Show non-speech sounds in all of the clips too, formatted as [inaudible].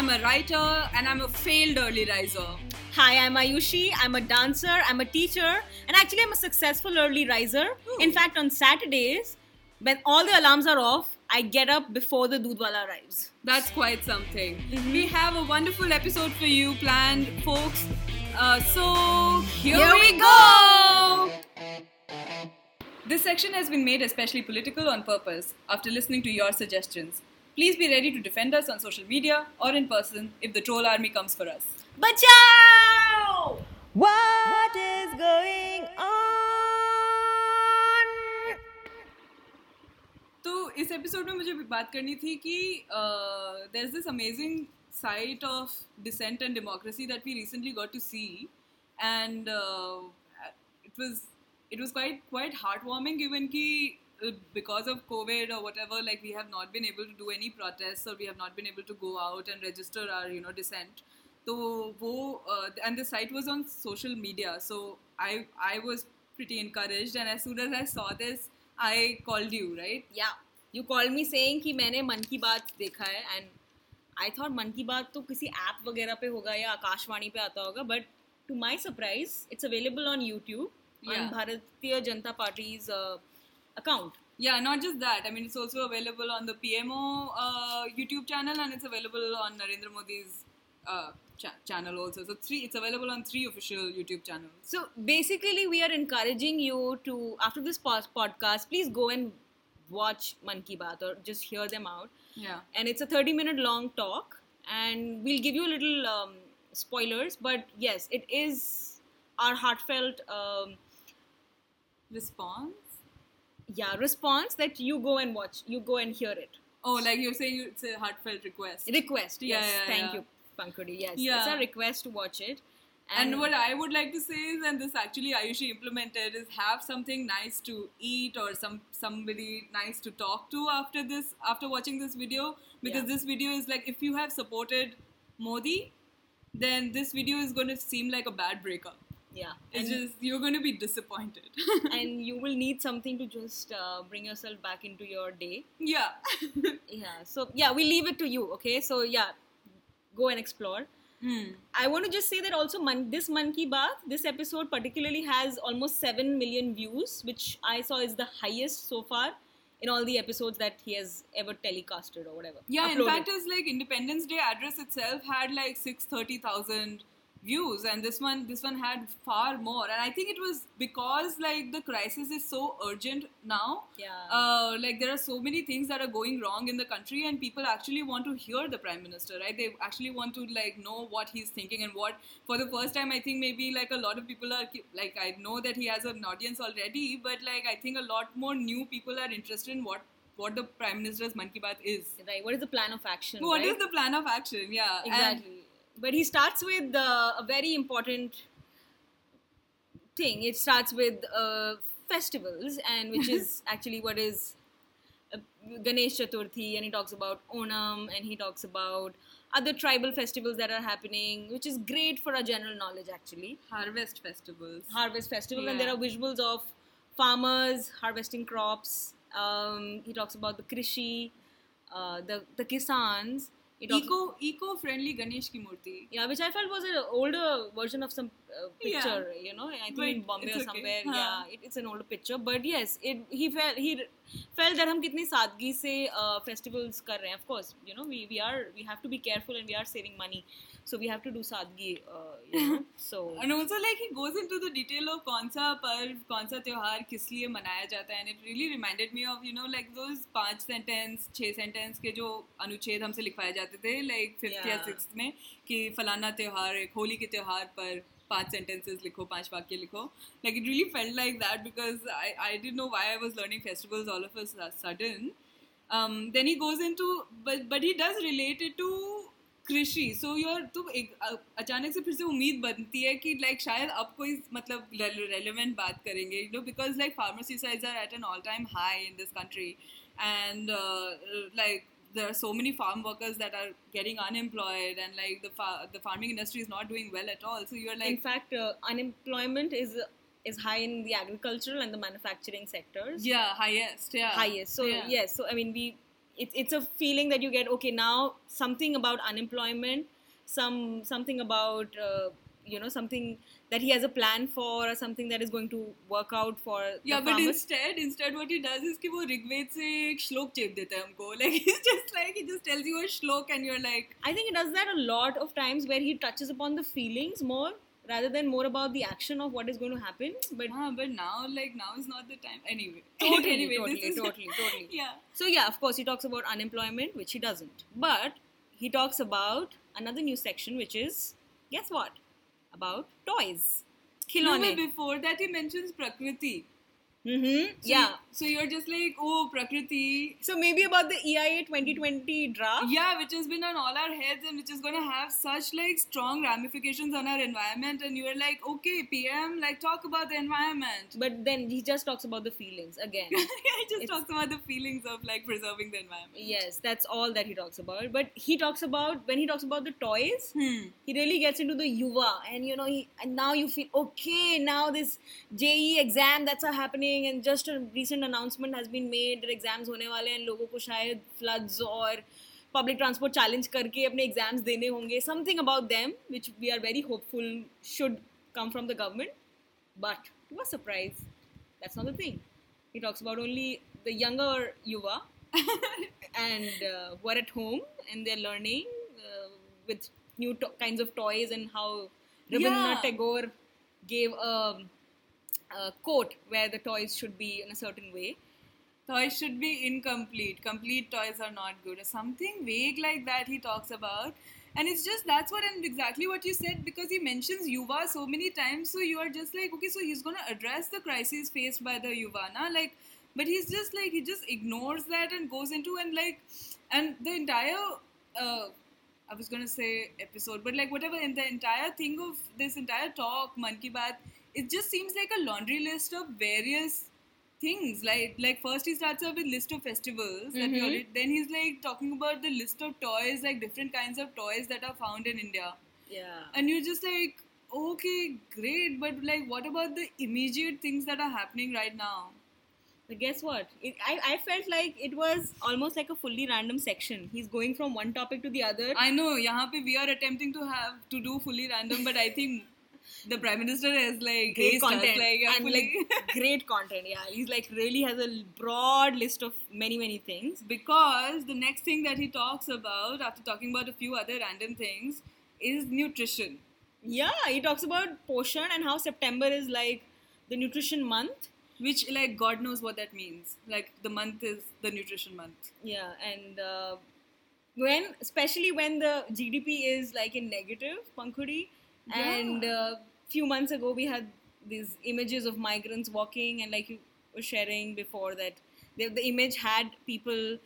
I'm a writer, and I'm a failed early riser. Hi, I'm Ayushi. I'm a dancer, I'm a teacher, and actually, I'm a successful early riser. In fact, on Saturdays, when all the alarms are off, I get up before the Dudwala arrives. That's quite something. We have a wonderful episode for you planned, folks. Uh, so, here, Here we we go! This section has been made especially political on purpose after listening to your suggestions. Please be ready to defend us on social media or in person if the troll army comes for us. Bachao! What is going on? तो इस episode में मुझे बात करनी थी कि there is this amazing sight of dissent and democracy that we recently got to see and it was it was quite quite heart warming given कि because of covid or whatever like we have not been able to do any protests or we have not been able to go out and register our you know dissent so wo, uh, and the site was on social media so i i was pretty encouraged and as soon as i saw this i called you right Yeah, you called me saying कि मैंने मन की बात देखा है and I thought मन की बात तो किसी ऐप वगैरह पे होगा या आकाशवाणी पे आता होगा but to my surprise it's available on YouTube Yeah. on Bharatiya Janata पार्टी's uh, account. Yeah, not just that. I mean, it's also available on the PMO uh, YouTube channel and it's available on Narendra Modi's uh, cha- channel also. So three, it's available on three official YouTube channels. So basically, we are encouraging you to, after this podcast, please go and watch Man Ki Baat or just hear them out. Yeah. And it's a 30 minute long talk, and we'll give you a little um, spoilers. But yes, it is our heartfelt, um, Response? Yeah, response that you go and watch, you go and hear it. Oh, like you're saying it's a heartfelt request. Request, yes, yeah, thank yeah. you, Pankudi. Yes, it's a request to watch it. And what I would like to say is, and this actually Ayushi implemented, is have something nice to eat or some somebody nice to talk to after this, after watching this video, because Yeah. this video is like if you have supported Modi, then this video is going to seem like a bad breakup. Yeah, It's and, just you're going to be disappointed. [laughs] and you will need something to just uh, bring yourself back into your day. yeah. [laughs] Yeah, so yeah, we leave it to you. Okay, so yeah, go and explore. Hmm. I want to just say that also man, this Man Ki Baat this episode particularly has almost 7 million views, which I saw is the highest so far in all the episodes that he has ever telecasted or whatever. Yeah, in fact, his like Independence Day address itself had like six thirty thousand views, and this one this one had far more. And I think it was because like the crisis is so urgent now. Yeah. Uh, like there are so many things that are going wrong in the country, and people actually want to hear the prime minister, right? They actually want to like know what he's thinking and what. For the first time, I think maybe like a lot of people are like I know that he has an audience already, but like I think a lot more new people are interested in what what the prime minister's man ki baat is. right, what is the plan of action? What is right? the plan of action? Yeah, and- Exactly. But he starts with uh, a very important thing. It starts with uh, festivals, and which is [laughs] actually what is uh, Ganesh Chaturthi, and he talks about Onam, and he talks about other tribal festivals that are happening, which is great for our general knowledge actually. harvest festivals. Harvest festival, and there are visuals of farmers harvesting crops. Um, he talks about the krishi, uh, the the kisans. He Eco eco friendly Ganesh ki murti. yeah, which I felt was an older version of some uh, picture, you know. I think But in Bombay or somewhere. हाँ. Yeah, it, it's an older picture, but yes, it he felt he felt that हम कितनी सादगी से uh, festivals कर रहे हैं. Of course, you know, we we are we have to be careful and we are saving money, so we have to do सादगी. Uh, you know, so And also like he goes into the detail of कौन सा पर्व कौन सा त्योहार किस लिए मनाया जाता है and it really reminded me of you know like those पाँच sentence छह sentence के जो अनुच्छेद हमसे लिखवाए जाते थे like fifth या Yeah. sixth में कि फलाना त्योहार एक होली के त्योहार पर पाँच sentences लिखो पाँच वाक्य लिखो like it really felt like that because I I didn't know why I was learning festivals all of a su- sudden um, then he goes into but but he does relate it to कृषि so your तो एक अ- अचानक से फिर से उम्मीद बनती है कि लाइक शायद अब कोई मतलब रेलिवेंट बात करेंगे you know because like suicides are at an all time high in this country and like there are so many farm workers that are getting unemployed and like the fa- the farming industry is not doing well at all so you're like in fact, uh, unemployment is is high in the agricultural and the manufacturing sectors. yeah highest yeah highest. So Yeah. yes, so I mean we it's it's a feeling that you get. Okay, now something about unemployment, some something about uh, you know something that he has a plan for, or something that is going to work out for Yeah, the but farmers. instead, instead what he does is कि वो ऋग्वेद से एक श्लोक चेप देता है हमको. Like he's just like he just tells you a श्लोक and you're like, I think he does that a lot of times where he touches upon the feelings more rather than more about the action of what is going to happen. But ah, but now like now is not the time. Anyway, [laughs] totally, anyway, totally, this is totally, totally. [laughs] yeah. So yeah, of course, he talks about unemployment, which he doesn't. But he talks about another new section, which is guess what? About toys. No, Khilone. but before that he mentions Prakriti. Mm-hmm. So Yeah. you- so you're just like, oh, Prakriti. So maybe about the EIA 2020 draft. Yeah, which has been on all our heads and which is going to have such like strong ramifications on our environment. And you're like, okay, PM, like talk about the environment. But then he just talks about the feelings again. [laughs] I just It's- talks about the feelings of like preserving the environment. yes, that's all that he talks about. But he talks about when he talks about the toys, Hmm. he really gets into the yuva and you know he and now you feel okay now this JEE exam that's a happening and just a recent announcement has been made that exams होने वाले हैं लोगों को शायद floods और public transport challenge करके अपने exams देने होंगे something about them which we are very hopeful should come from the government but to our surprise that's not the thing he talks about only the younger yuva [laughs] and uh, who are at home and they're learning uh, with new to- kinds of toys and how Rabindranath Yeah. Tagore gave a, a quote where the toys should be in a certain way. Toys should be incomplete. Complete toys are not good. Or something vague like that he talks about. And it's just that's what and exactly what you said because he mentions Yuva so many times. So you are just like, okay, so he's gonna address the crisis faced by the Yuvana, like, but he's just like he just ignores that and goes into and like, and the entire, uh, I was gonna say episode, but like whatever, in the entire thing of this entire talk, Man Ki Baat, it just seems like a laundry list of various things like like first he starts off with list of festivals that we Mhm. already then he's like talking about the list of toys like different kinds of toys that are found in india Yeah. and you're just like okay great but like what about the immediate things that are happening right now But guess what? It, I, I felt like it was almost like a fully random section. He's going from one topic to the other. i know yahan pe we are attempting to have to do fully random but i think the prime minister has like great content. like, yeah, and fully- like [laughs] great content yeah. He's like really has a broad list of many many things. Because the next thing that he talks about after talking about a few other random things is nutrition. Yeah he talks about Poshan and how september is like the nutrition month. Which like god knows what that means. Like the month is the nutrition month. Yeah and uh, when especially when the gdp is like in negative pankhuri and Yeah. uh, few months ago we had these images of migrants walking and like you were sharing before that the, the image had people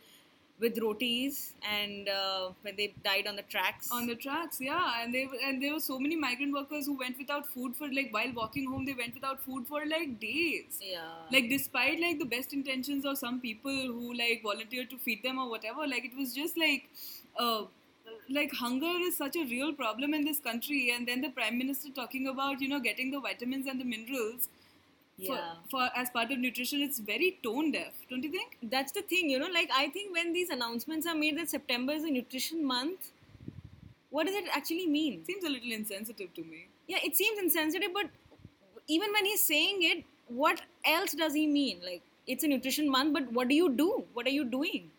with rotis and uh, when they died on the tracks. On the tracks yeah. And they and there were so many migrant workers who went without food for like while walking home they went without food for like days. Yeah. Like despite like the best intentions of some people who like volunteered to feed them or whatever like it was just like uh like hunger is such a real problem in this country and then the prime minister talking about you know getting the vitamins and the minerals for, for as part of nutrition it's very tone deaf don't you think? That's the thing you know like i think when these announcements are made that september is a nutrition month what does it actually mean? Seems a little insensitive to me. Yeah it seems insensitive but even when he's saying it what else does he mean? Like it's a nutrition month but what do you do? What are you doing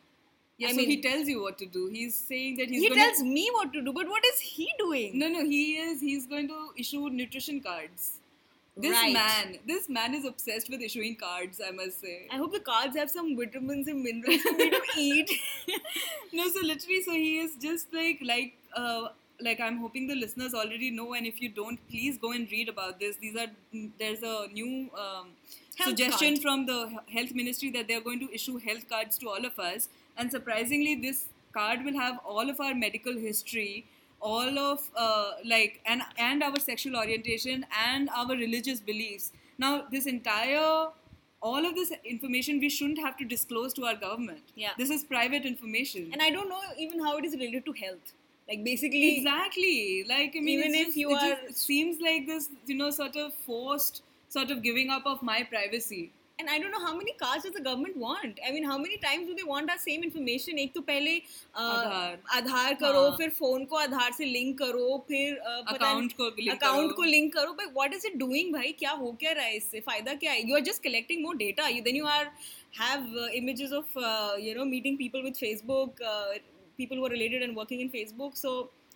yeah I so he tells you what to do. He's saying that he's He tells me what to do but what is he doing? No no he is he's going to issue nutrition cards. This Right. man this man is obsessed with issuing cards i must say. I hope the cards have some vitamins and minerals for me to [laughs] eat. No so literally so he is just like like uh like i'm hoping the listeners already know and if you don't please go and read about this. These are there's a new um, suggestion card. from the health ministry that they're going to issue health cards to all of us and surprisingly this card will have all of our medical history all of uh, like and and our sexual orientation and our religious beliefs. Now this entire all of this information we shouldn't have to disclose to our government. Yeah. this is private information. And i don't know even how it is related to health. Like basically exactly. Like i mean Even if just- you it are- just seems like this you know sort of forced sort of giving up of my privacy and I don't know how many cards does the government want. I mean, how many times do they want our same information? एक तो पहले अ, आधार। आधार करो हाँ। फिर phone को आधार से link करो फिर अ, पता Account को link अकाउंट करो। को लिंक करो but what is it doing भाई क्या हो क्या रहा है इससे फायदा क्या है you are just collecting more data you then you are have images of you know meeting people with Facebook people who are related and working in facebook so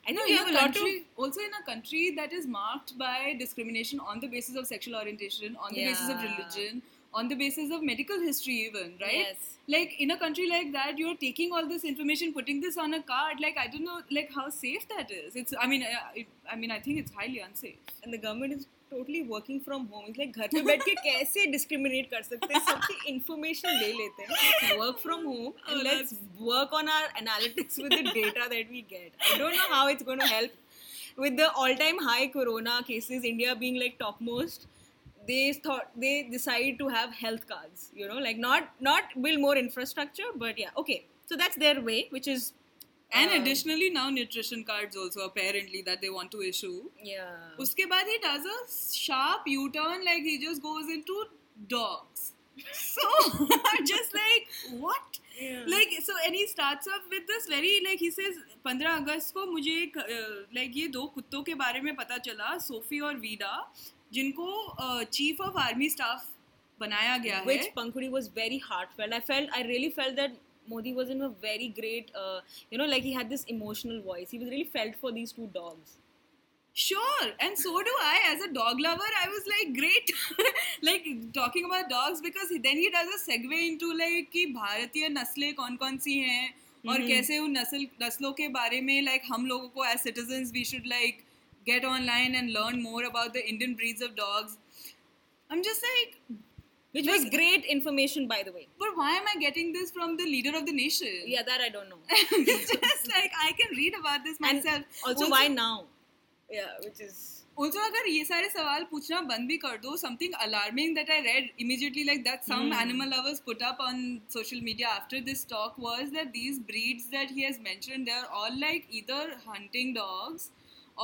i I know think we in have a a lot country, of also in a country that is marked by discrimination on the basis of sexual orientation, on the basis of Yeah. religion, on the basis of medical history, even right? Yes. Like in a country like that, you're taking all this information, putting this on a card. Like I don't know, like how safe that is. It's. I mean, uh, it, I mean, I think it's highly unsafe. and the government is totally working from home it's like घर पे बैठ के कैसे discriminate कर सकते हैं सबकी information ले लेते हैं Let's work from home and Oh, let's work on our analytics with the data that we get I don't know how it's going to help with the all-time high corona cases India being like topmost they thought they decided to have health cards you know like not not build more infrastructure but yeah okay so that's their way which is And uh, additionally, now nutrition cards also apparently that they want to issue. yeah Uske baad he does a sharp U-turn, like he just goes into dogs. So I'm [laughs] just like, what? Yeah. Like so, and he starts off with this very like he says, 15 अगस्त को मुझे एक like ये दो कुत्तों के बारे में पता चला सोफी और वीडा जिनको चीफ ऑफ़ आर्मी स्टाफ बनाया गया which है Pankudi was very heartfelt. I felt, I really felt that Modi was in a very great, uh, you know, like he had this emotional voice. He was really felt for these two dogs. Sure, and so do I. As a dog lover, I was like, great, like talking about dogs because then he does a segue into like कि भारतीय नस्लें कौन कौन सी हैं और कैसे उन नस्ल नस्लों के बारे में like हम लोगों को as citizens we should like get online and learn more about the Indian breeds of dogs. I'm just like, Which Like- was great information, by the way. but why am I getting this from the leader of the nation? Yeah, that I don't know. [laughs] it's just like I can read about this and myself. also, why now? Yeah, which is. Also, अगर ये सारे सवाल पूछना बंद भी कर दो something alarming that I read immediately like that some animal lovers put up on social media after this talk was that these breeds that he has mentioned they are all like either hunting dogs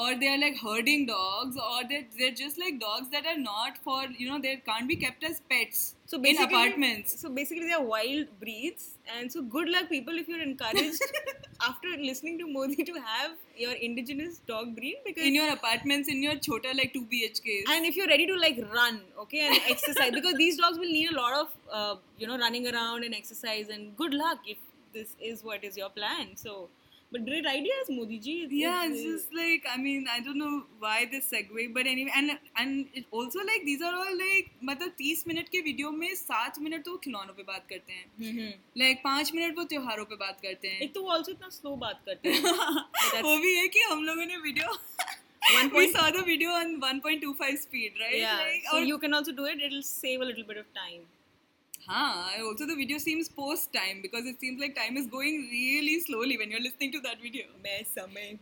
or they are like herding dogs or they're, they're just like dogs that are not for you know they can't be kept as pets So in apartments. So basically, they are wild breeds, and so good luck, people, if you're encouraged [laughs] after listening to Modi to have your indigenous dog breed because in your apartments in your chota like 2 bhks and if you're ready to like run okay and exercise because these dogs will need a lot of uh, you know running around and exercise and good luck if this is what is your plan. So but great ideas modi ji It's- yeah it's- it's just like i mean i don't know why this segue but anyway and and it also like these are all like मतलब 30 minute के video में 7 minute तो खिलौनों पे बात करते हैं हम्म। Like पाँच मिनट वो त्योहारों पे बात करते हैं एक तो वो also इतना स्लो बात करते हैं वो भी है कि हम लोगों ने video One we point- saw the video on 1.25 speed right yeah like, so you can also do it it'll save a little bit of time Huh. Also, the video seems post time because it seems like time is going really slowly when you're listening to that video. मैं समय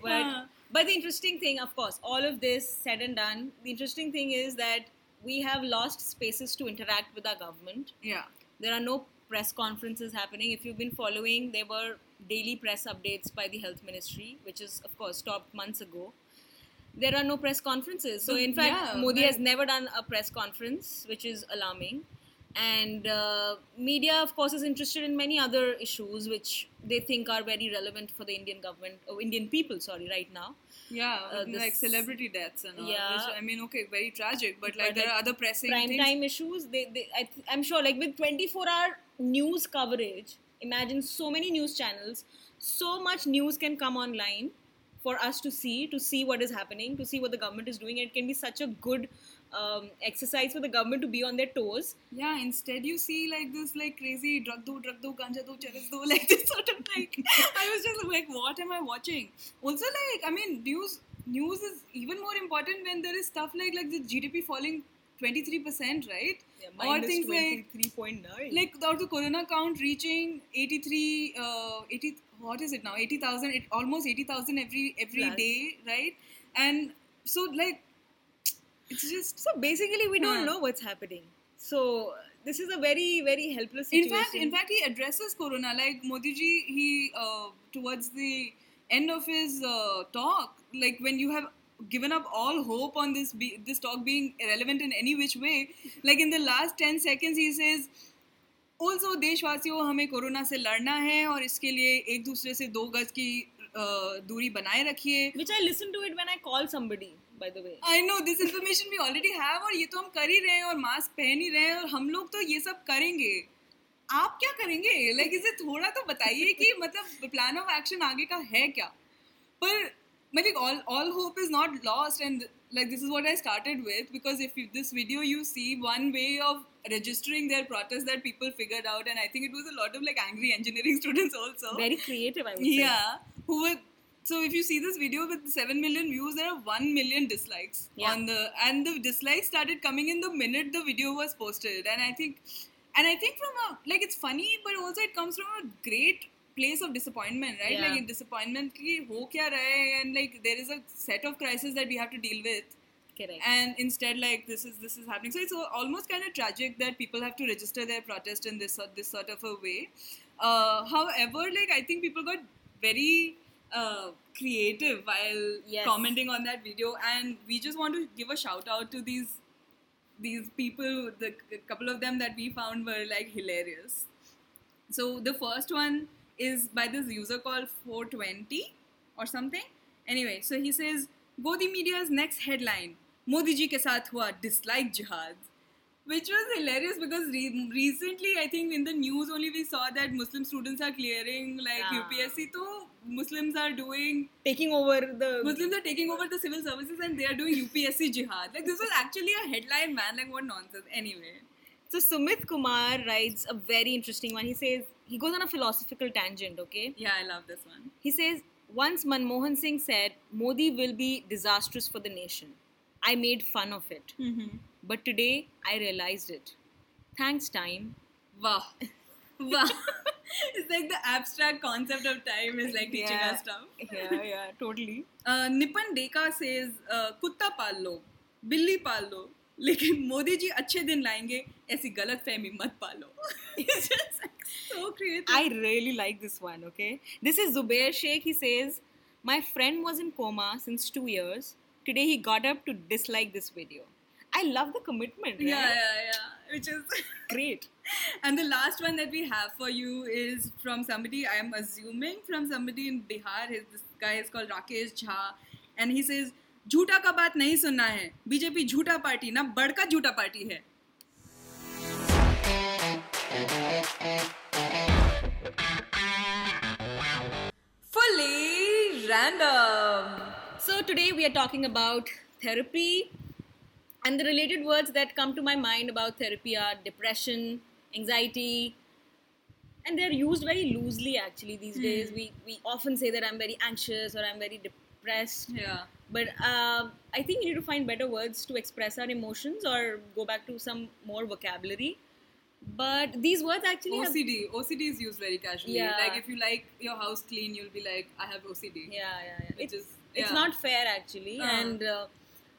[laughs] but, but the interesting thing, of course, all of this said and done, the interesting thing is that we have lost spaces to interact with our government. Yeah. There are no press conferences happening. If you've been following, there were daily press updates by the health ministry, which is, of course, stopped months ago there are no press conferences so in fact yeah, modi has never done a press conference which is alarming and uh, media of course is interested in many other issues which they think are very relevant for the indian government or indian people sorry right now Yeah, Uh, like celebrity deaths and all. Yeah. Which, I mean, okay, very tragic, but like But, there like, are other pressing prime things. time issues they, they I th- i'm sure like with 24 hour news coverage imagine so many news channels so much news can come online for us to see to see what is happening to see what the government is doing it can be such a good um, exercise for the government to be on their toes Yeah, instead you see like this like crazy drug do, drug do, ganja do, charas do, [laughs] like this sort of like. I was just like, what am I watching? Also, like, I mean, news news is even more important when there is stuff like like the GDP falling twenty three right? or things like 3.9 like or the corona count reaching 83 uh 80 what is it now 80000 it almost 80000 every every Plus. day right and so like it's just so basically we don't Huh. know what's happening so this is a very very helpless in fact in fact he addresses corona like modi ji he uh, towards the end of his uh, talk like when you have given up all hope on this be, this talk being irrelevant in any which way. Like in the last 10 seconds, he says, also देशवासियों हमें corona से लड़ना है और इसके लिए एक दूसरे से दो गज की दूरी बनाए रखिए Which I listen to it when I call somebody, by the way. I know this information we already have और ये तो हम कर ही रहे हैं और मास्क पहन ही रहे हैं और हम लोग तो ये सब करेंगे आप क्या करेंगे लाइक like, इसे थोड़ा तो बताइए कि मतलब प्लान ऑफ़ एक्शन आगे का है क्या पर but like all all hope is not lost and like this is what i started with because if you, this video you see one way of registering their protest that people figured out and i think it was a lot of like angry [laughs] engineering students also. Very creative i would yeah, say. Yeah. Who were so if you see this video with 7 million views there are 1 million dislikes yeah. on the and the dislikes started coming in the minute the video was posted. And i think and i think from a like it's funny but also it comes from a great place of disappointment right? Yeah. like disappointment ki ho kya rahe and like there is a set of crises that we have to deal with. Correct. and instead like this is this is happening. So it's almost kind of tragic that people have to register their protest in this sort this sort of a way. Uh, however like i think people got very uh, creative while Yes. commenting on that video. And we just want to give a shout out to these these people the couple of them that we found were like hilarious. So the first one is by this user called 420 or something. Anyway, so he says Godi Media's next headline Modi ji ke saath hua dislike jihad. Which was hilarious because re- recently, I think in the news only we saw that Muslim students are clearing like Yeah. UPSC. So Muslims are doing Taking over the. Muslims are taking over the civil services and they are doing UPSC jihad. Like this was actually a headline, man. Like what nonsense. Anyway, So Sumit Kumar writes a very interesting one. He says he goes on a philosophical tangent. Okay. yeah, I love this one. He says once Manmohan Singh said Modi will be disastrous for the nation. I made fun of it, Mm-hmm. but today I realized it. Thanks, time. Wow. [laughs] Wow. it's like the abstract concept of time is like teaching Yeah. us stuff. Yeah, yeah, totally. Uh, Nipan Deka says, uh, कुत्ता पाल लो बिल्ली पाल लो लेकिन मोदी जी अच्छे दिन लाएंगे ऐसी गलत फहमी मत पालो It's just like so creative. I really like this one, okay? This is Zubair Sheikh. He says, My friend was in coma since two years. Today he got up to dislike this video. I love the commitment. yeah, right? yeah, yeah. Which is [laughs] Great. And the last one that we have for you is from somebody, I am assuming from somebody in Bihar. His, this guy is called Rakesh Jha. And he says, झूठा का बात नहीं सुनना है BJP झूठा party ना बड़का झूठा पार्टी है Random. So today we are talking about therapy, and the related words that come to my mind about therapy are depression, anxiety, and they're used very loosely actually these days. We we often say that I'm very anxious or I'm very depressed, Yeah. but uh, I think we need to find better words to express our emotions or go back to some more vocabulary. But these words actually have OCD. OCD is used very casually. Yeah. Like if you like your house clean, you'll be like, I have OCD. yeah yeah, yeah. Which It's, is- it's not fair actually Uh. and uh,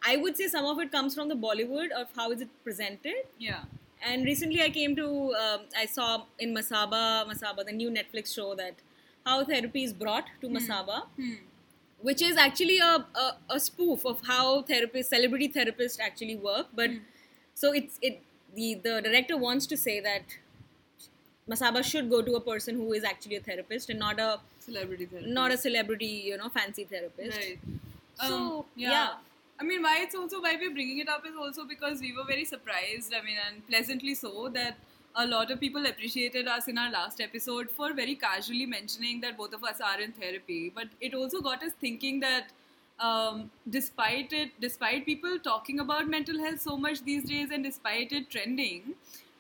i would say some of it comes from the bollywood of how is it presented Yeah. and recently i came to um, i saw in masaba masaba the new netflix show that how therapy is brought to masaba Hmm. which is actually a, a, a spoof of how therapists celebrity therapists actually work but Hmm. so it's it the the director wants to say that masaba should go to a person who is actually a therapist and not a Celebrity therapy. not a celebrity, you know, fancy therapist. Right. So, Um, yeah. I mean, why it's also why we're bringing it up is also because we were very surprised. I mean, and pleasantly so that a lot of people appreciated us in our last episode for very casually mentioning that both of us are in therapy. But it also got us thinking that um, despite it, despite people talking about mental health so much these days, and despite it trending,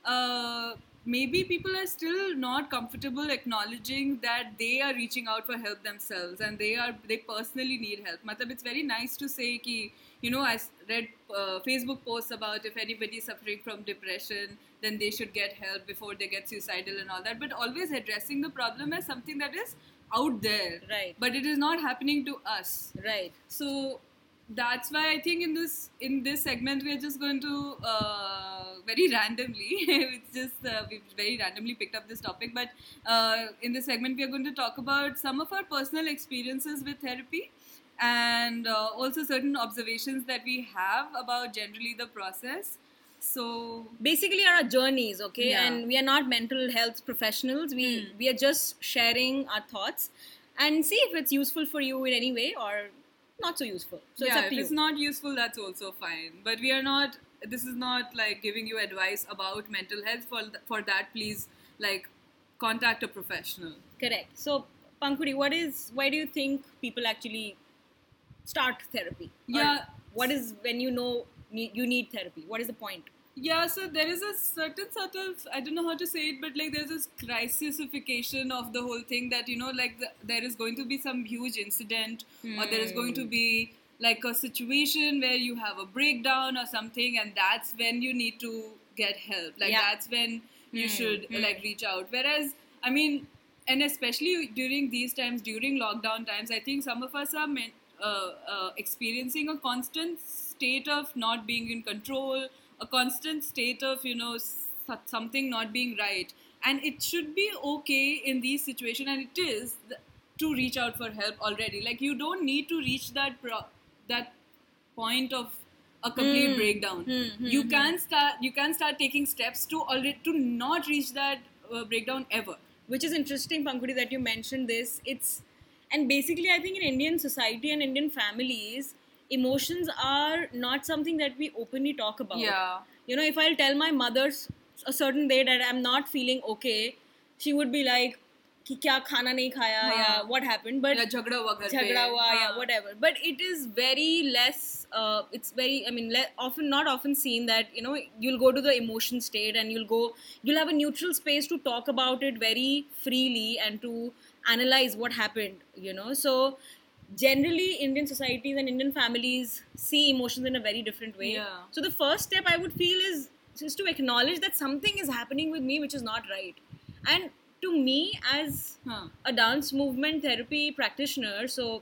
uh, maybe people are still not comfortable acknowledging that they are reaching out for help themselves and they are they personally need help. Matlab, it's very nice to say ki, you know, I read uh, Facebook posts about if anybody is suffering from depression, then they should get help before they get suicidal and all that. But always addressing the problem as something that is out there, Right. But it is not happening to us. Right. So that's why I think in this in this segment we are just going to uh, very randomly. [laughs] it's just uh, we've very randomly picked up this topic, but uh, in this segment we are going to talk about some of our personal experiences with therapy and uh, also certain observations that we have about generally the process. So basically our journeys okay Yeah. and we are not mental health professionals we Hmm. we are just sharing our thoughts and see if it's useful for you in any way or not so useful so yeah, it's if you it's not useful, that's also fine. But we are not. This is not like giving you advice about mental health. For th- for that, please like contact a professional. correct so pankuri what is why do you think people actually start therapy Or Yeah. what is when you know ne- you need therapy what is the point Yeah, so there is a certain sort of I don't know how to say it, but like there's this crisisification of the whole thing that you know like the, there is going to be some huge incident or there is going to be like a situation where you have a breakdown or something, and that's when you need to get help. Like Yeah. that's when you Hmm, should hmm. like reach out. Whereas I mean, and especially during these times, during lockdown times, I think some of us are meant, uh, uh, experiencing a constant state of not being in control, a constant state of you know something not being right, and it should be okay in these situations, and it is to reach out for help already. Like you don't need to reach that pro- that point of a complete Hmm. breakdown. Hmm, you hmm. can start you can start taking steps to already to not reach that uh, breakdown ever. which is interesting pankudi that you mentioned this it's and basically i think in indian society and indian families emotions are not something that we openly talk about you know if i'll tell my mother s- a certain day that i'm not feeling okay she would be like कि क्या खाना नहीं खाया हाँ. या what happened but या झगड़ा हुआ घर पे झगड़ा हुआ या हाँ. whatever but it is very less uh, it's very i mean le- often not often seen that you know you'll go to the emotion state and you'll go you'll have a neutral space to talk about it very freely and to analyze what happened you know so generally indian societies and indian families see emotions in a very different way Yeah. so the first step i would feel is just to acknowledge that something is happening with me which is not right and to me as हाँ. a dance movement therapy practitioner so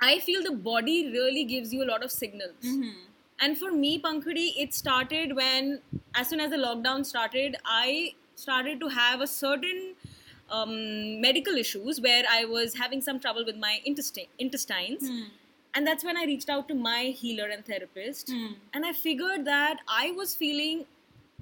i feel the body really gives you a lot of signals Mhm. and for me pankudi it started when as soon as the lockdown started i started to have a certain um, medical issues where i was having some trouble with my intestine, intestines Hmm. and that's when i reached out to my healer and therapist Hmm. and i figured that i was feeling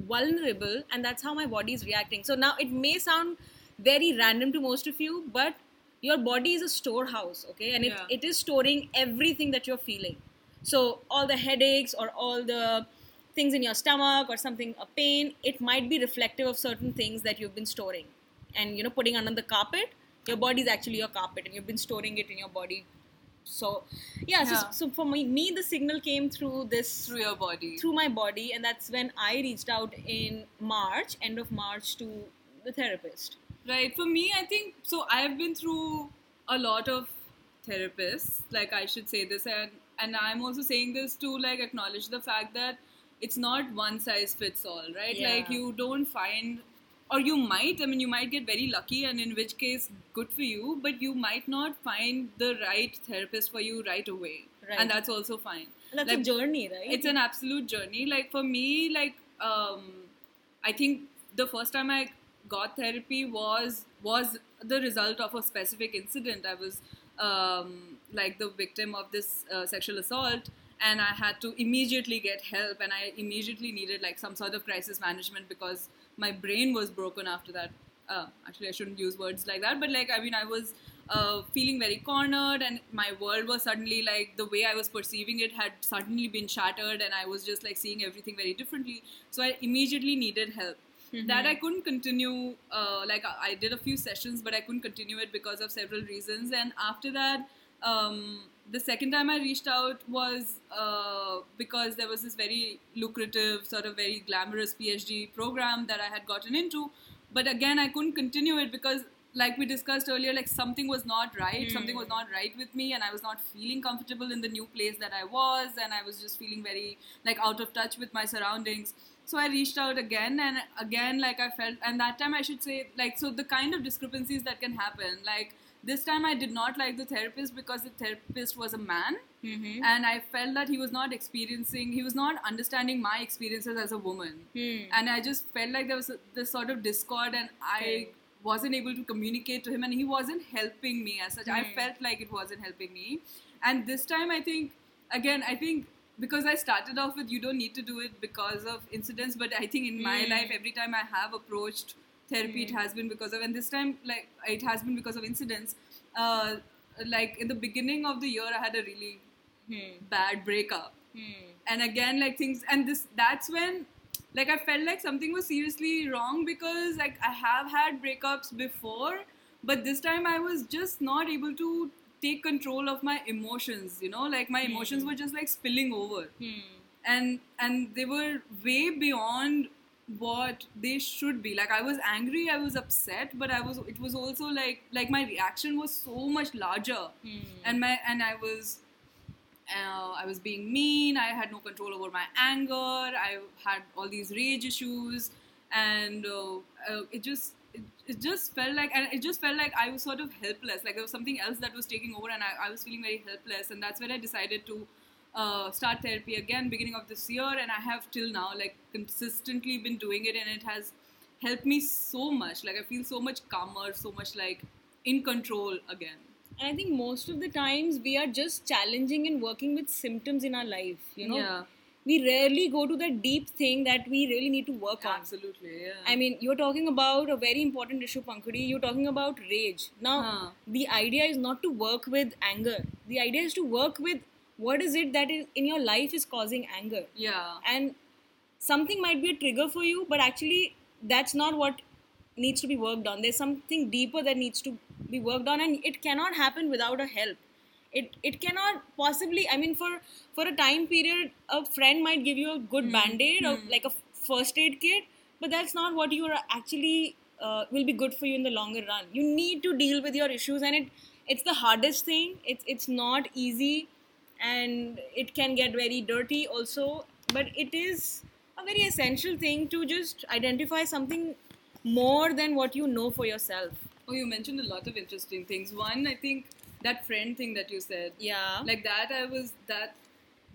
vulnerable and that's how my body is reacting so now it may sound very random to most of you but your body is a storehouse okay and it, Yeah. it is storing everything that you're feeling so all the headaches or all the things in your stomach or something a pain it might be reflective of certain things that you've been storing and you know putting under the carpet your body is actually your carpet and you've been storing it in your body so yeah, So, so for me, me the signal came through this through your body. through my body and that's when i reached out in march end of march to the therapist Right. For me, I think so. I have been through a lot of therapists. Like I should say this, and and I'm also saying this to like acknowledge the fact that it's not one size fits all. Right. Yeah. Like you don't find. Or you might, I mean, you might get very lucky, and in which case, good for you, but you might not find the right therapist for you right away. Right. And that's also fine. and that's Like, a journey right it's an absolute journey like for me like um i think the first time i got therapy was was the result of a specific incident i was um like the victim of this uh, sexual assault and i had to immediately get help and i immediately needed like some sort of crisis management because my brain was broken after that. Uh, actually i shouldn't use words like that but like i mean i was uh, feeling very cornered and my world was suddenly like the way i was perceiving it had suddenly been shattered and i was just like seeing everything very differently. So i immediately needed help. That i couldn't continue uh, like I, I did a few sessions but i couldn't continue it because of several reasons. And after that um, the second time i reached out was uh, because there was this very lucrative sort of very glamorous phd program that i had gotten into. But again i couldn't continue it because like we discussed earlier like something was not right. Something was not right with me and i was not feeling comfortable in the new place that i was and i was just feeling very like out of touch with my surroundings. So i reached out again and again like i felt and that time i should say like so the kind of discrepancies that can happen like this time i did not like the therapist because the therapist was a man mm-hmm. and i felt that he was not experiencing he was not understanding my experiences as a woman Hmm. and I just felt like there was a, this sort of discord, and I Okay. wasn't able to communicate to him and he wasn't helping me as such. I Hmm. felt like it wasn't helping me. And this time, I think, again, I think because I started off with you don't need to do it because of incidents, but I think in my Hmm. life, every time I have approached therapy, it has been because of, and this time, like, it has been because of incidents. Uh, like, in the beginning of the year, I had a really Hmm. bad breakup Hmm. and again like things and this that's when like i felt like something was seriously wrong because like i have had breakups before but this time i was just not able to take control of my emotions you know like my emotions were just like spilling over Hmm. and and they were way beyond what they should be like i was angry i was upset but i was it was also like like my reaction was so much larger Hmm. and my and i was uh, I was being mean. I had no control over my anger. I had all these rage issues, and uh, uh, it just it, it just felt like and it just felt like I was sort of helpless. Like there was something else that was taking over, and I, I was feeling very helpless. And that's when I decided to uh, start therapy again, beginning of this year, and I have till now like consistently been doing it, and it has helped me so much. Like I feel so much calmer, so much like in control again. And I think most of the times we are just challenging and working with symptoms in our life. You know, Yeah. we rarely go to the deep thing that we really need to work on. Absolutely, yeah. I mean, you're talking about a very important issue, Pankudi. You're talking about rage. Now, Huh. the idea is not to work with anger. The idea is to work with what is it that is in your life is causing anger. yeah. And something might be a trigger for you, but actually, that's not what needs to be worked on. There's something deeper that needs to be worked on, and it cannot happen without a help. It it cannot possibly. I mean, for for a time period, a friend might give you a good band aid or like a first aid kit, but that's not what you are actually uh, will be good for you in the longer run. You need to deal with your issues, and it it's the hardest thing. It's it's not easy, and it can get very dirty also. But it is a very essential thing to just identify something more than what you know for yourself. Oh, you mentioned a lot of interesting things. One, I think that friend thing that you said, Yeah. like that, I was that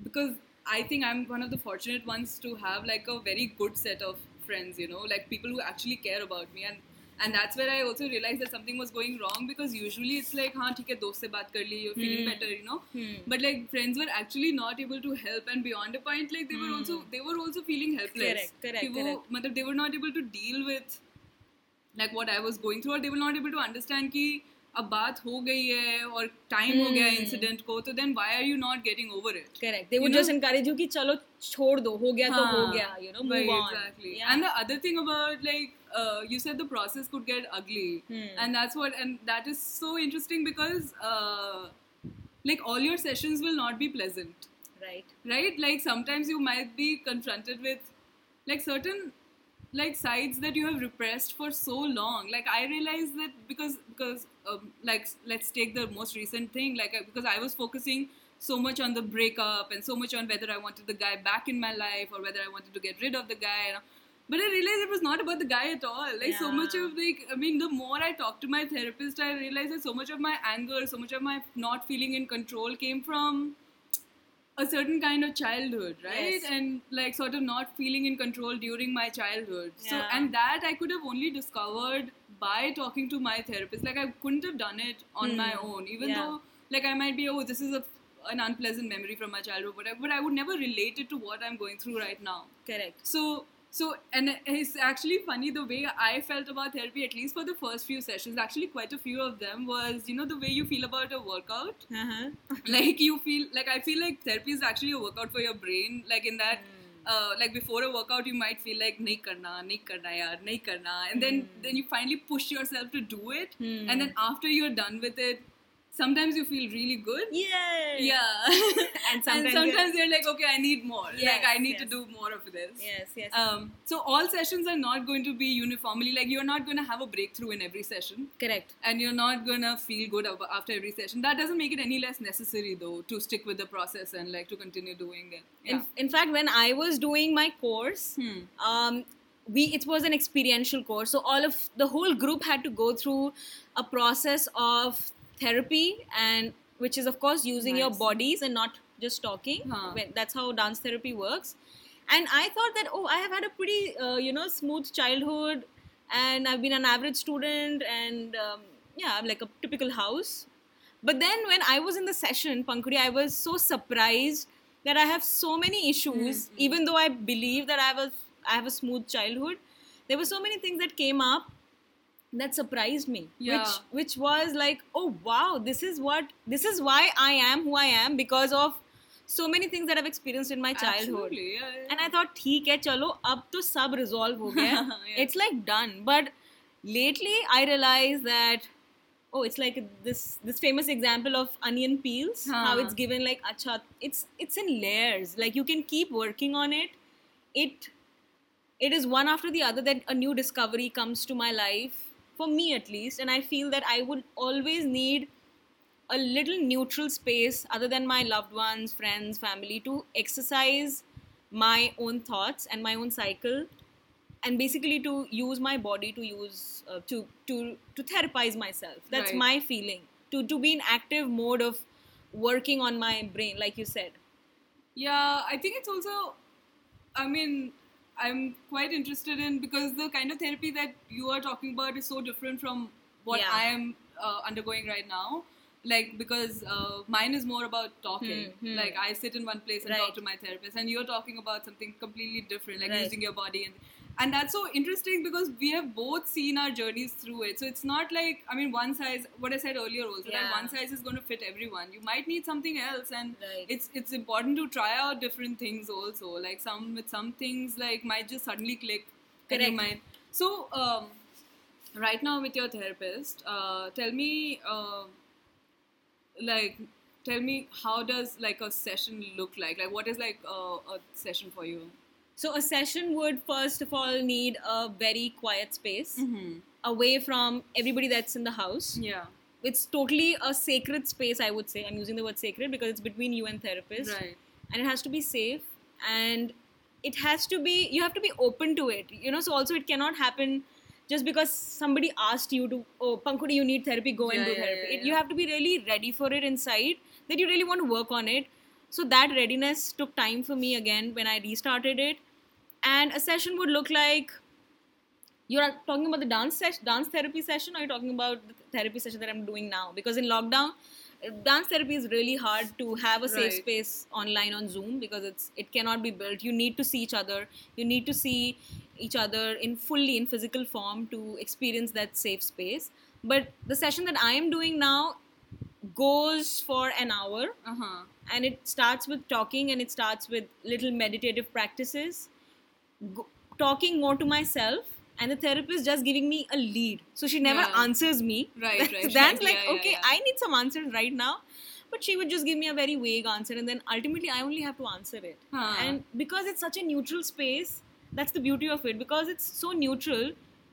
because I think I'm one of the fortunate ones to have like a very good set of friends, you know, like people who actually care about me and. And that's where I also realise that something was going wrong because usually it's like हाँ ठीक है दोस्त से बात कर ली you feeling better you know but like friends were actually not able to help and beyond a point like they were also they were also feeling helpless वो मतलब they were not able to deal with like what I was going through और they were not able to understand की अब बात हो गई है और टाइम हो गया इंसिडेंट को तो then why are you not getting over it correct they would just encourage you कि चलो छोड़ दो हो गया तो हो गया you know move on and the other thing about like uh, you said the process could get ugly Hmm. and that's what and that is so interesting because uh, like all your sessions will not be pleasant right. right like sometimes you might be confronted with like certain like sides that you have repressed for so long like i realized that because because um, like let's take the most recent thing like because i was focusing so much on the breakup and so much on whether i wanted the guy back in my life or whether i wanted to get rid of the guy you know? But i realized it was not about the guy at all like so much of like i mean the more i talked to my therapist i realized that so much of my anger so much of my not feeling in control came from a certain kind of childhood, right? Yes. And like sort of not feeling in control during my childhood. Yeah. So and that I could have only discovered by talking to my therapist. Like I couldn't have done it on my Hmm. own, even Yeah. though like I might be oh this is a an unpleasant memory from my childhood, whatever. But I would never relate it to what I'm going through right now. Correct. So so and it's actually funny the way I felt about therapy, at least for the first few sessions. Actually, quite a few of them was you know the way you feel about a workout Uh-huh. [laughs] like you feel like i feel like therapy is actually a workout for your brain like in that uh, like before a workout you might feel like nahi karna nahi karna yaar nahi karna and then then you finally push yourself to do it Hmm. and then after you're done with it sometimes you feel really good Yay! yeah [laughs] And sometimes sometimes you're like okay i need more like i need to do more of this Yes, yes. um, so all sessions are not going to be uniformly like you're not going to have a breakthrough in every session Correct. and you're not gonna feel good after every session. That doesn't make it any less necessary though to stick with the process and like to continue doing it. Yeah. In, in fact, when I was doing my course, Hmm. um, we it was an experiential course, so all of the whole group had to go through a process of therapy, and which is of course using your bodies and not just talking. Huh. When- That's how dance therapy works. And I thought that oh, I have had a pretty uh, you know smooth childhood. and I've been an average student, and um, yeah, I'm like a typical house. But then when I was in the session, Pankudi, I was so surprised that I have so many issues, Mm-hmm. even though I believe that I have a I have a smooth childhood. There were so many things that came up that surprised me yeah. which which was like oh wow this is what this is why i am who i am because of so many things that i've experienced in my childhood yeah, yeah. and i thought theek hai chalo ab to sab resolve ho [laughs] gaya yeah. it's like done but lately i realized that oh it's like this this famous example of onion peels huh. how it's given like acha it's it's in layers like you can keep working on it it it is one after the other that a new discovery comes to my life for me at least and i feel that i would always need a little neutral space other than my loved ones friends family to exercise my own thoughts and my own cycle and basically to use my body to use uh, to to to therapize myself. That's Right. my feeling. To to be in active mode of working on my brain like you said. Yeah, I think it's also, I mean, I'm quite interested in because the kind of therapy that you are talking about is so different from what Yeah. I am uh, undergoing right now. Like, because uh, mine is more about talking. Hmm, hmm. Like, I sit in one place and Right. talk to my therapist, and you're talking about something completely different, like Right. using your body. And, and that's so interesting because we have both seen our journeys through it. So it's not like, I mean, one size, what I said earlier also, that one size is going to fit everyone. You might need something else, and Right. it's it's important to try out different things also. Like some with some things like might just suddenly click. and Correct. might. So um, right now with your therapist, uh, tell me uh, like tell me how does like a session look like? Like what is like a, a session for you? So a session would first of all need a very quiet space Mm-hmm. away from everybody that's in the house. Yeah. It's totally a sacred space, I would say. I'm using the word sacred because it's between you and therapist. Right. And it has to be safe and it has to be you have to be open to it. You know, so also it cannot happen just because somebody asked you to oh Pankudi you need therapy, go and Yeah, do yeah, therapy. yeah, It, you have to be really ready for it inside that you really want to work on it. So that readiness took time for me again when I restarted it. And a session would look like you're talking about the dance session, dance therapy session, or you're talking about the therapy session that I'm doing now? Because in lockdown, dance therapy is really hard to have a safe Right. space online on Zoom because it's it cannot be built. You need to see each other. You need to see each other in fully in physical form to experience that safe space. But the session that I am doing now goes for an hour Uh huh. and it starts with talking and it starts with little meditative practices go, talking more to myself and the therapist just giving me a lead so she never Yeah. answers me Right, [laughs] that's, right, that's like yeah, okay yeah. i need some answers right now but she would just give me a very vague answer and then ultimately i only have to answer it Huh. and because it's such a neutral space that's the beauty of it because it's so neutral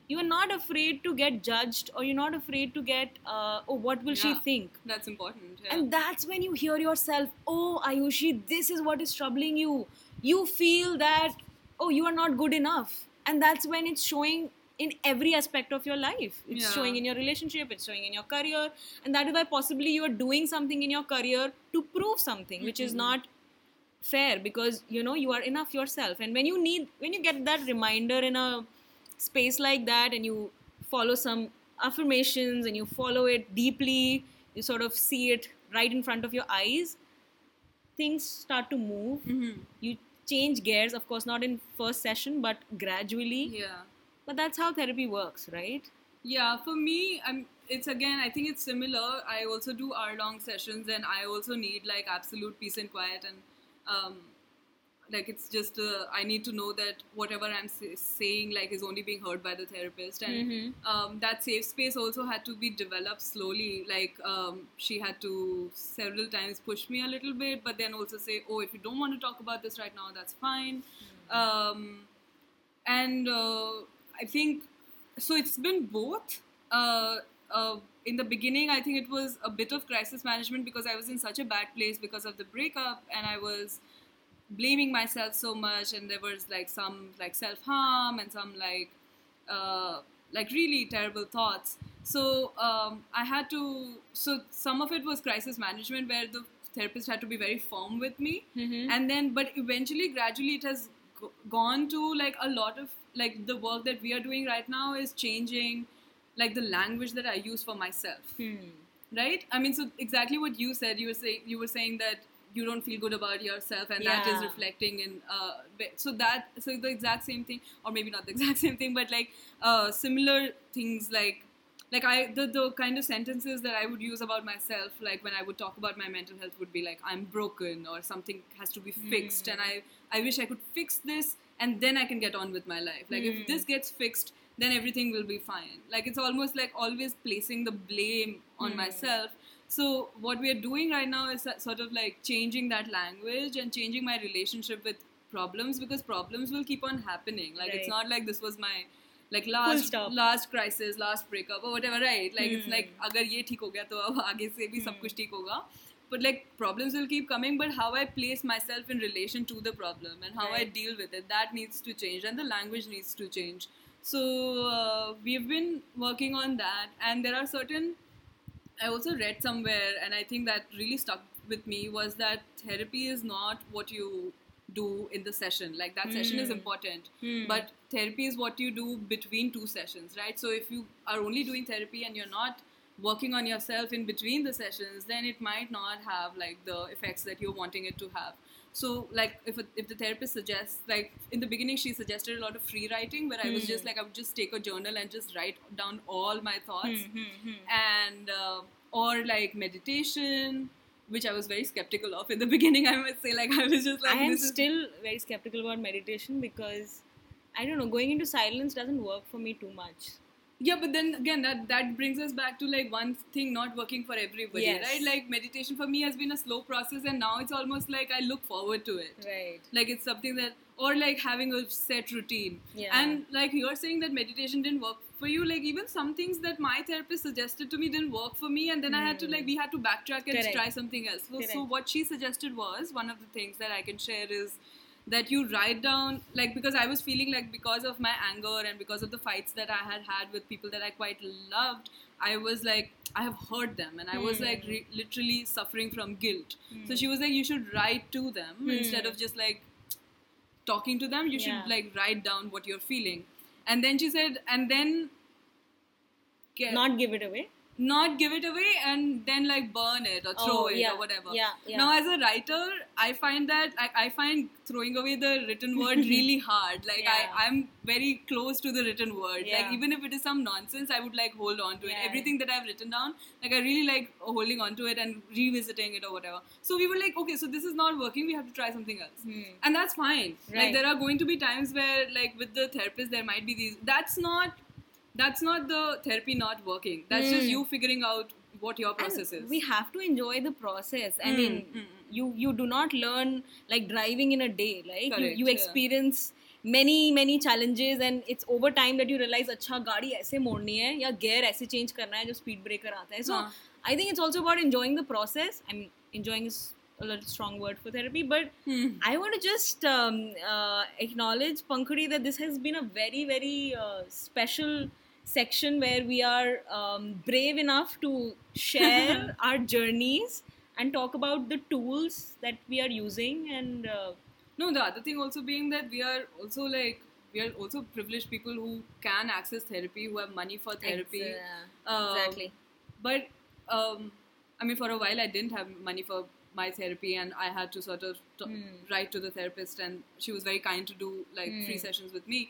you are not afraid to get judged or you're not afraid to get uh, oh what will she think That's important. Yeah. and that's when you hear yourself, oh, Ayushi, this is what is troubling you. You feel that, oh, you are not good enough. And that's when it's showing in every aspect of your life. It's Yeah. showing in your relationship, it's showing in your career. And that is why possibly you are doing something in your career to prove something, which is Mm-hmm. not fair because you know you are enough yourself and when you need when you get that reminder in a space like that and you follow some affirmations and you follow it deeply you sort of see it right in front of your eyes things start to move Mhm. you change gears of course not in first session but gradually Yeah. but that's how therapy works right Yeah, for me, I'm. It's again. I think it's similar. I also do hour-long sessions, and I also need like absolute peace and quiet, and um, like it's just. Uh, I need to know that whatever I'm say- saying like is only being heard by the therapist, and Mhm. um, that safe space also had to be developed slowly. Like um, she had to several times push me a little bit, but then also say, "Oh, if you don't want to talk about this right now, that's fine." Um, and uh, I think so. It's been both. Uh, uh, in the beginning, I think it was a bit of crisis management because I was in such a bad place because of the breakup, and I was blaming myself so much, and there was like some like self harm and some like uh, like really terrible thoughts. So um, I had to. So some of it was crisis management where the therapist had to be very firm with me, Mhm. and then but eventually, gradually, it has go- gone to like a lot of like the work that we are doing right now is changing like the language that I use for myself. Hmm. Right? I mean, so exactly what you said. You were saying you were saying that you don't feel good about yourself, and that is reflecting in. Uh, so that so the exact same thing, or maybe not the [laughs] exact same thing, but like uh, similar things like like I the the kind of sentences that I would use about myself, like when I would talk about my mental health, would be like I'm broken or something has to be fixed, and I I wish I could fix this, and then I can get on with my life. Like if this gets fixed, then everything will be fine. Like it's almost like always placing the blame on myself so what we are doing right now is sort of like changing that language and changing my relationship with problems because problems will keep on happening like right. it's not like this was my like last last crisis last breakup or whatever right like it's like agar ye theek ho gaya to ab aage se bhi hmm. sab kuch theek hoga but like problems will keep coming but how i place myself in relation to the problem and how right. i deal with it that needs to change and the language needs to change so uh, we've been working on that and there are certain I also read somewhere, and I think that really stuck with me was that therapy is not what you do in the session. Like that session is hmm. important, hmm. but therapy is what you do between two sessions, right? So if you are only doing therapy and you're not working on yourself in between the sessions, then it might not have like the effects that you're wanting it to have. So like if a, if the therapist suggests like in the beginning she suggested a lot of free writing where I was just hmm. like I would just take a journal and just write down all my thoughts. Hmm, hmm, and uh, or like meditation which I was very skeptical of in the [laughs] beginning I must say. Like I was just like I am still very skeptical about meditation because I don't know, going into silence doesn't work for me too much. Yeah, but then again, that that brings us back to like one thing not working for everybody, Yes. right? Like meditation for me has been a slow process, and now it's almost like I look forward to it. Right. Like it's something that, or like having a set routine. Yeah. And like you're saying that meditation didn't work for you. Like even some things that my therapist suggested to me didn't work for me, and then I had to like we had to backtrack and Hmm. Correct. try something else. So, so what she suggested was one of the things that I can share is that you write down like because i was feeling like because of my anger and because of the fights that i had had with people that i quite loved i was like i have hurt them and i was hmm. like re- literally suffering from guilt. So hmm. she was like you should write to them hmm. instead of just like talking to them. You Yeah. should like write down what you're feeling. And then she said and then get, Not give it away. Not give it away and then like burn it or throw Oh, it yeah, or whatever. yeah, yeah. Now, as a writer, I find that I, I find throwing away the written word [laughs] really hard. Like Yeah. I, I'm very close to the written word. Yeah. Like even if it is some nonsense, I would like hold on to it. Everything that I've written down, like I really like holding on to it and revisiting it or whatever. So we were like, okay, so this is not working. We have to try something else, and that's fine. Right. Like Hmm. There are going to be times where, like with the therapist, there might be these. That's not That's not the therapy not working. That's just Hmm. you figuring out what your process And is. we have to enjoy the process. I Mm, mean, mm, you you do not learn like driving in a day. Like you, Correct, you yeah. experience many many challenges and it's over time that you realize अच्छा गाड़ी ऐसे मोड़नी है या gear ऐसे change करना है जो speed breaker आता है. So हाँ. I think it's also about enjoying the process. I mean, enjoying is a little strong word for therapy, but Hmm. I want to just um, uh, acknowledge Pankudi that this has been a very very uh, special section where we are um, brave enough to share [laughs] our journeys and talk about the tools that we are using and uh, No, the other thing also being that we are also like we are also privileged people who can access therapy, who have money for therapy. Um, exactly. But um, I mean, for a while, I didn't have money for my therapy, and I had to sort of t- Hmm. write to the therapist, and she was very kind to do like free sessions with me.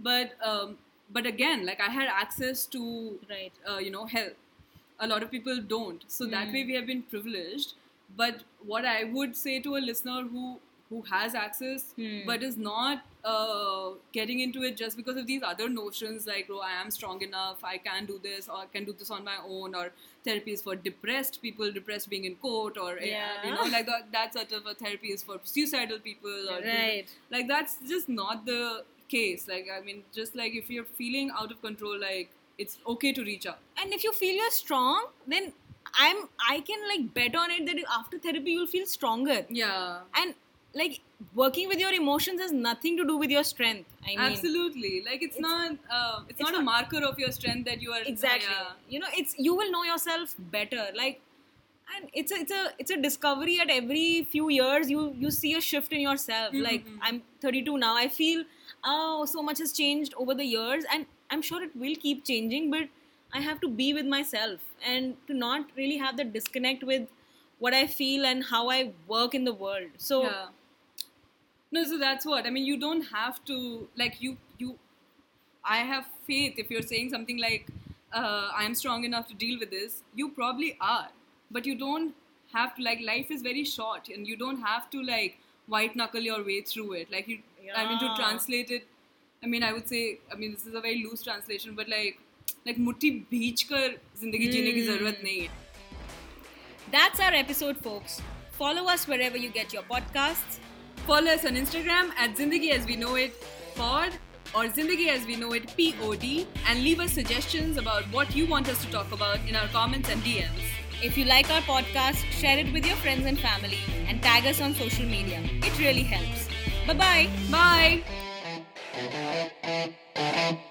But um, but again, like I had access to Right. uh, you know help. A lot of people don't, so that Hmm. way we have been privileged. But what I would say to a listener who who has access Hmm. but is not uh, getting into it just because of these other notions like oh i am strong enough i can do this or i can do this on my own or therapy is for depressed people depressed being in court or uh, Yeah. you know like that, that sort of a therapy is for suicidal people or Right. like that's just not the case like i mean just like if you're feeling out of control like it's okay to reach out. And if you feel you're strong then i'm i can like bet on it that after therapy you'll feel stronger. Yeah. And like working with your emotions has nothing to do with your strength i mean. Absolutely. Like it's, not uh, it's, it's not, a marker of your strength that you are exactly. yeah. you know it's you will know yourself better. Like and it's a it's a it's a discovery at every few years you you see a shift in yourself like i'm 32 now i feel oh so much has changed over the years and i'm sure it will keep changing but i have to be with myself and to not really have that disconnect with what i feel and how i work in the world so yeah. No, so that's what I mean. You don't have to like you you. I have faith if you're saying something like uh, I'm strong enough to deal with this. You probably are, but you don't have to like life is very short and you don't have to like white knuckle your way through it. Like you yeah. i mean to translate it i mean i would say i mean this is a very loose translation but like like mutti beach kar zindagi jeene ki hmm. zarurat nahi hai. That's our episode folks. Follow us wherever you get your podcasts. Follow us on instagram at zindagi as we know it pod or Zindagi as we know it, POD, and leave us suggestions about what you want us to talk about in our comments and DMs. If you like our podcast, share it with your friends and family and tag us on social media. It really helps. Bye bye. Bye.